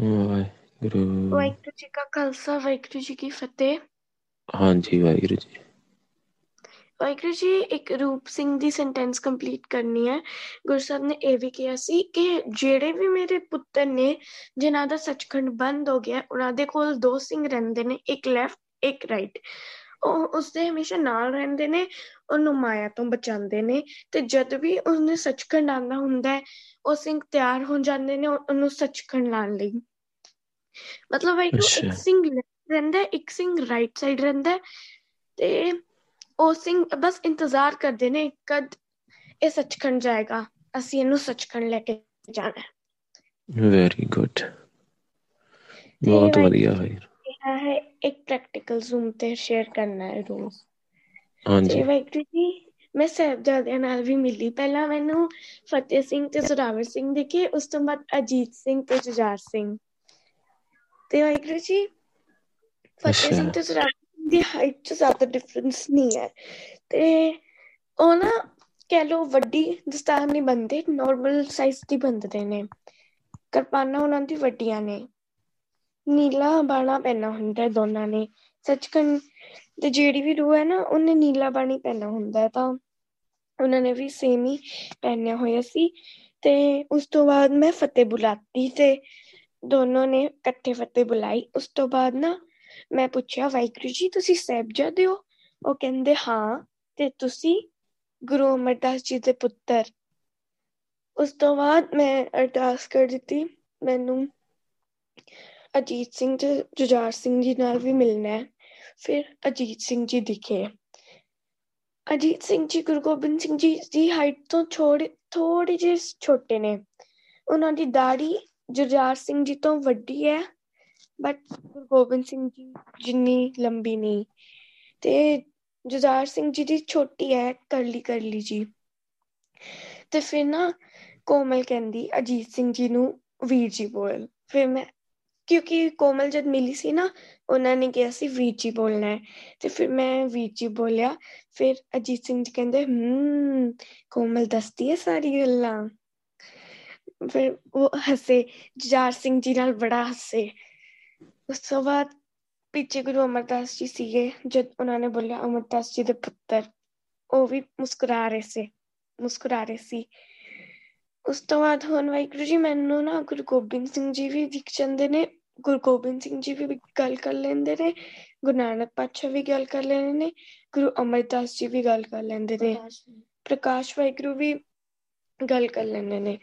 ਵਾਹਿਗੁਰੂ। ਵਾਹਿਗੁਰੂ ਜੀ ਕਾ ਖਾਲਸਾ ਵਾਹਿਗੁਰੂ ਜੀ ਕੀ ਫਤਿਹ। ਹਾਂਜੀ ਵਾਹਿਗੁਰੂ ਜੀ। ਵਾਹਿਗੁਰੂ ਜੀ ਇੱਕ ਰੂਪ ਸਿੰਘ ਦੀ ਸੈਂਟੈਂਸ ਕੰਪਲੀਟ ਕਰਨੀ ਹੈ। ਗੁਰਸਾਹਿਬ ਨੇ ਇਹ ਵੀ ਕਿਹਾ ਸੀ ਕਿ ਜਿਹੜੇ ਵੀ ਮੇਰੇ ਪੁੱਤਰ ਨੇ ਜਿਨ੍ਹਾਂ ਦਾ ਸੱਚਖੰਡ ਬੰਦ ਹੋ ਗਿਆ ਉਹਨਾਂ ਦੇ ਕੋਲ ਦੋ ਸਿੰਘ ਰਹਿੰਦੇ ਨੇ ਇੱਕ ਲੈਫਟ ਇੱਕ ਰਾਈਟ ਉਹ ਉਸਦੇ ਹਮੇਸ਼ਾ ਨਾਲ ਰਹਿੰਦੇ ਨੇ ਉਹਨੂੰ ਮਾਇਆ ਤੋਂ ਬਚਾਉਂਦੇ ਨੇ ਤੇ ਜਦ ਵੀ ਉਸਨੇ ਸੱਚਖੰਡ ਆਉਂਦਾ ਹੁੰਦਾ ਹੈ ਉਹ ਸਿੰਘ ਤਿਆਰ ਹੋ ਜਾਂਦੇ ਨੇ ਉਹਨੂੰ ਸੱਚਖੰਡ ਲਾਣ ਲਈ। ਮਤਲਬ ਵਾਹਿਗੁਰੂ ਇੱਕ ਅੱਛਾ। ਸਿੰਘ ਰਹਿੰਦਾ ਹੈ, ਇੱਕ ਸਿੰਘ ਰਾਈਟ ਸਾਈਡ ਰਹਿੰਦਾ ਹੈ ਤੇ ਉਹ ਸਿੰਘ ਬਸ ਇੰਤਜ਼ਾਰ ਕਰਦੇ ਨੇ ਕਦ ਇਹ ਸੱਚਖੰਡ ਜਾਏਗਾ ਅਸੀਂ ਇਹਨੂੰ ਸੱਚਖੰਡ ਲੈ ਕੇ ਜਾਣਾ ਹੈ। ਵੈਰੀ ਗੁੱਡ ਬਹੁਤ ਵਧੀਆ ਹੈ ਇਹ ਹੈ ਇੱਕ ਪ੍ਰੈਕਟੀਕਲ ਜ਼ੂਮ ਤੇ ਸ਼ੇਅਰ ਕਰਨਾ ਹੈ ਰੋਜ਼ ਹਾਂਜੀ ਵਾਹਿਗੁਰੂ ਜੀ ਮੈਂ ਸਾਹਿਬਜ਼ਾਦਿਆਂ ਨਾਲ ਵੀ ਮਿਲੀ ਪਹਿਲਾਂ ਮੈਨੂੰ ਫਤਿਹ ਸਿੰਘ ਤੇ ਜ਼ੋਰਾਵਰ ਸਿੰਘ ਦਿਖੇ ਉਸ ਤੋਂ ਬਾਅਦ ਅਜੀਤ ਸਿੰਘ ਤੇ ਜੁਝਾਰ ਸਿੰਘ ਤੇ ਵਾਹਿਗੁਰੂ ਜੀ ਫਤਿਹ ਸਿੰਘ ਤੇ ਜ਼ੋਰਾਵਰ ਸਿੰਘ ਦੀ ਹਾਈਟ 'ਚ ਜ਼ਿਆਦਾ ਡਿਫਰੈਂਸ ਨਹੀਂ ਹੈ ਤੇ ਉਹ ਨਾ ਕਹਿ ਲੋ ਵੱਡੀ ਦਸਤਾਰ ਨਹੀਂ ਬੰਨਦੇ ਨਾਰਮਲ ਸਾਈਜ਼ ਦੀ ਬੰਨਦੇ ਨੇ ਕਿਰਪਾਨਾਂ ਉਹਨਾਂ ਦੀ ਵੱਡੀਆਂ ਨੇ ਨੀਲਾ ਬਾਣਾ ਪਹਿਨਾ ਹੁੰਦਾ ਹੈ ਦੋਨਾਂ ਨੇ। ਸੱਚਖੰਡ ਤੇ ਜਿਹੜੀ ਵੀ ਰੂਹ ਹੈ ਨਾ, ਉਹਨੇ ਨੀਲਾ ਬਾਣੀ ਪਹਿਨਾ ਹੁੰਦਾ ਹੈ। ਤਾਂ ਉਹਨਾਂ ਨੇ ਵੀ ਸੇਮ ਹੀ ਪਹਿਨਿਆ ਹੋਇਆ ਸੀ। ਤੇ ਉਸ ਤੋਂ ਬਾਅਦ ਮੈਂ ਫਤਿਹ ਬੁਲਾਤੀ ਤੇ ਦੋਨੋਂ ਨੇ ਇਕੱਠੇ ਫਤਿਹ ਬੁਲਾਈ। ਉਸ ਤੋਂ ਬਾਅਦ ਨਾ ਮੈਂ ਪੁੱਛਿਆ, ਵਾਹਿਗੁਰੂ ਜੀ, ਤੁਸੀਂ ਸਾਹਿਬਜ਼ਾਦੇ ਹੋ? ਉਹ ਕਹਿੰਦੇ, ਹਾਂ, ਤੇ ਤੁਸੀਂ ਗੁਰੂ ਅਮਰਦਾਸ ਜੀ ਦੇ ਪੁੱਤਰ। ਉਸ ਤੋਂ ਬਾਅਦ ਮੈਂ ਅਰਦਾਸ ਕਰ ਦਿੱਤੀ। ਮੈਨੂੰ ਅਜੀਤ ਸਿੰਘ ਤੇ ਜੁਝਾਰ ਸਿੰਘ ਜੀ ਨਾਲ ਵੀ ਮਿਲਣਾ ਹੈ। ਫਿਰ ਅਜੀਤ ਸਿੰਘ ਜੀ ਦਿਖੇ। ਅਜੀਤ ਸਿੰਘ ਜੀ, ਗੁਰੂ ਗੋਬਿੰਦ ਸਿੰਘ ਜੀ ਦੀ ਹਾਈਟ ਤੋਂ ਥੋੜੇ ਥੋੜੇ ਜਿਹੇ ਛੋਟੇ ਨੇ। ਉਹਨਾਂ ਦੀ ਦਾੜੀ ਜੁਝਾਰ ਸਿੰਘ ਜੀ ਤੋਂ ਵੱਡੀ ਹੈ ਬਟ ਗੁਰੂ ਗੋਬਿੰਦ ਸਿੰਘ ਜੀ ਜਿੰਨੀ ਲੰਬੀ ਨਹੀਂ। ਤੇ ਜੁਝਾਰ ਸਿੰਘ ਜੀ ਦੀ ਛੋਟੀ ਹੈ, ਕਰਲੀ ਕਰਲੀ ਜੀ। ਤੇ ਫਿਰ ਨਾ ਕੋਮਲ ਕਹਿੰਦੀ, ਅਜੀਤ ਸਿੰਘ ਜੀ ਨੂੰ ਵੀਰ ਜੀ ਬੋਲ। ਫਿਰ ਮੈਂ ਕਿਉਂਕਿ ਕੋਮਲ ਜਦ ਮਿਲੀ ਸੀ ਨਾ ਉਹਨਾਂ ਨੇ ਕਿਹਾ ਸੀ ਵੀਰ ਜੀ ਬੋਲਣਾ ਹੈ ਤੇ ਫਿਰ ਮੈਂ ਵੀਰ ਜੀ ਬੋਲਿਆ ਫਿਰ ਅਜੀਤ ਸਿੰਘ ਜੀ ਕਹਿੰਦੇ ਹੂੰ ਕੋਮਲ ਦੱਸਦੀ ਹੈ ਸਾਰੀ ਗੱਲਾਂ ਫਿਰ ਉਹ ਹੱਸੇ ਜੁਝਾਰ ਸਿੰਘ ਜੀ ਨਾਲ ਬੜਾ ਹੱਸੇ ਉਸ ਤੋਂ ਬਾਅਦ ਪਿੱਛੇ ਗੁਰੂ ਅਮਰਦਾਸ ਜੀ ਸੀਗੇ ਜਦ ਉਹਨਾਂ ਨੇ ਬੋਲਿਆ ਅਮਰਦਾਸ ਜੀ ਦੇ ਪੁੱਤਰ ਉਹ ਵੀ ਮੁਸਕਰਾ ਰਹੇ ਸੀ ਮੁਸਕਰਾ ਰਹੇ ਸੀ ਉਸ ਤੋਂ ਬਾਅਦ ਹੁਣ ਵਾਹਿਗੁਰੂ ਜੀ ਮੈਨੂੰ ਨਾ ਗੁਰੂ ਗੋਬਿੰਦ ਸਿੰਘ ਜੀ ਵੀ ਦਿਖ ਜਾਂਦੇ ਨੇ ਗੁਰੂ ਗੋਬਿੰਦ ਸਿੰਘ ਜੀ ਵੀ ਗੱਲ ਕਰ ਲੈਂਦੇ ਨੇ ਗੁਰੂ ਨਾਨਕ ਪਾਤਸ਼ਾਹ ਵੀ ਗੱਲ ਕਰ ਲੈਂਦੇ ਨੇ ਗੁਰੂ ਅਮਰਦਾਸ ਜੀ ਵੀ ਗੱਲ ਕਰ ਲੈਂਦੇ ਨੇ ਪ੍ਰਕਾਸ਼ ਵਾਹਿਗੁਰੂ ਵੀ ਗੱਲ ਕਰ ਲੈਂਦੇ ਨੇ।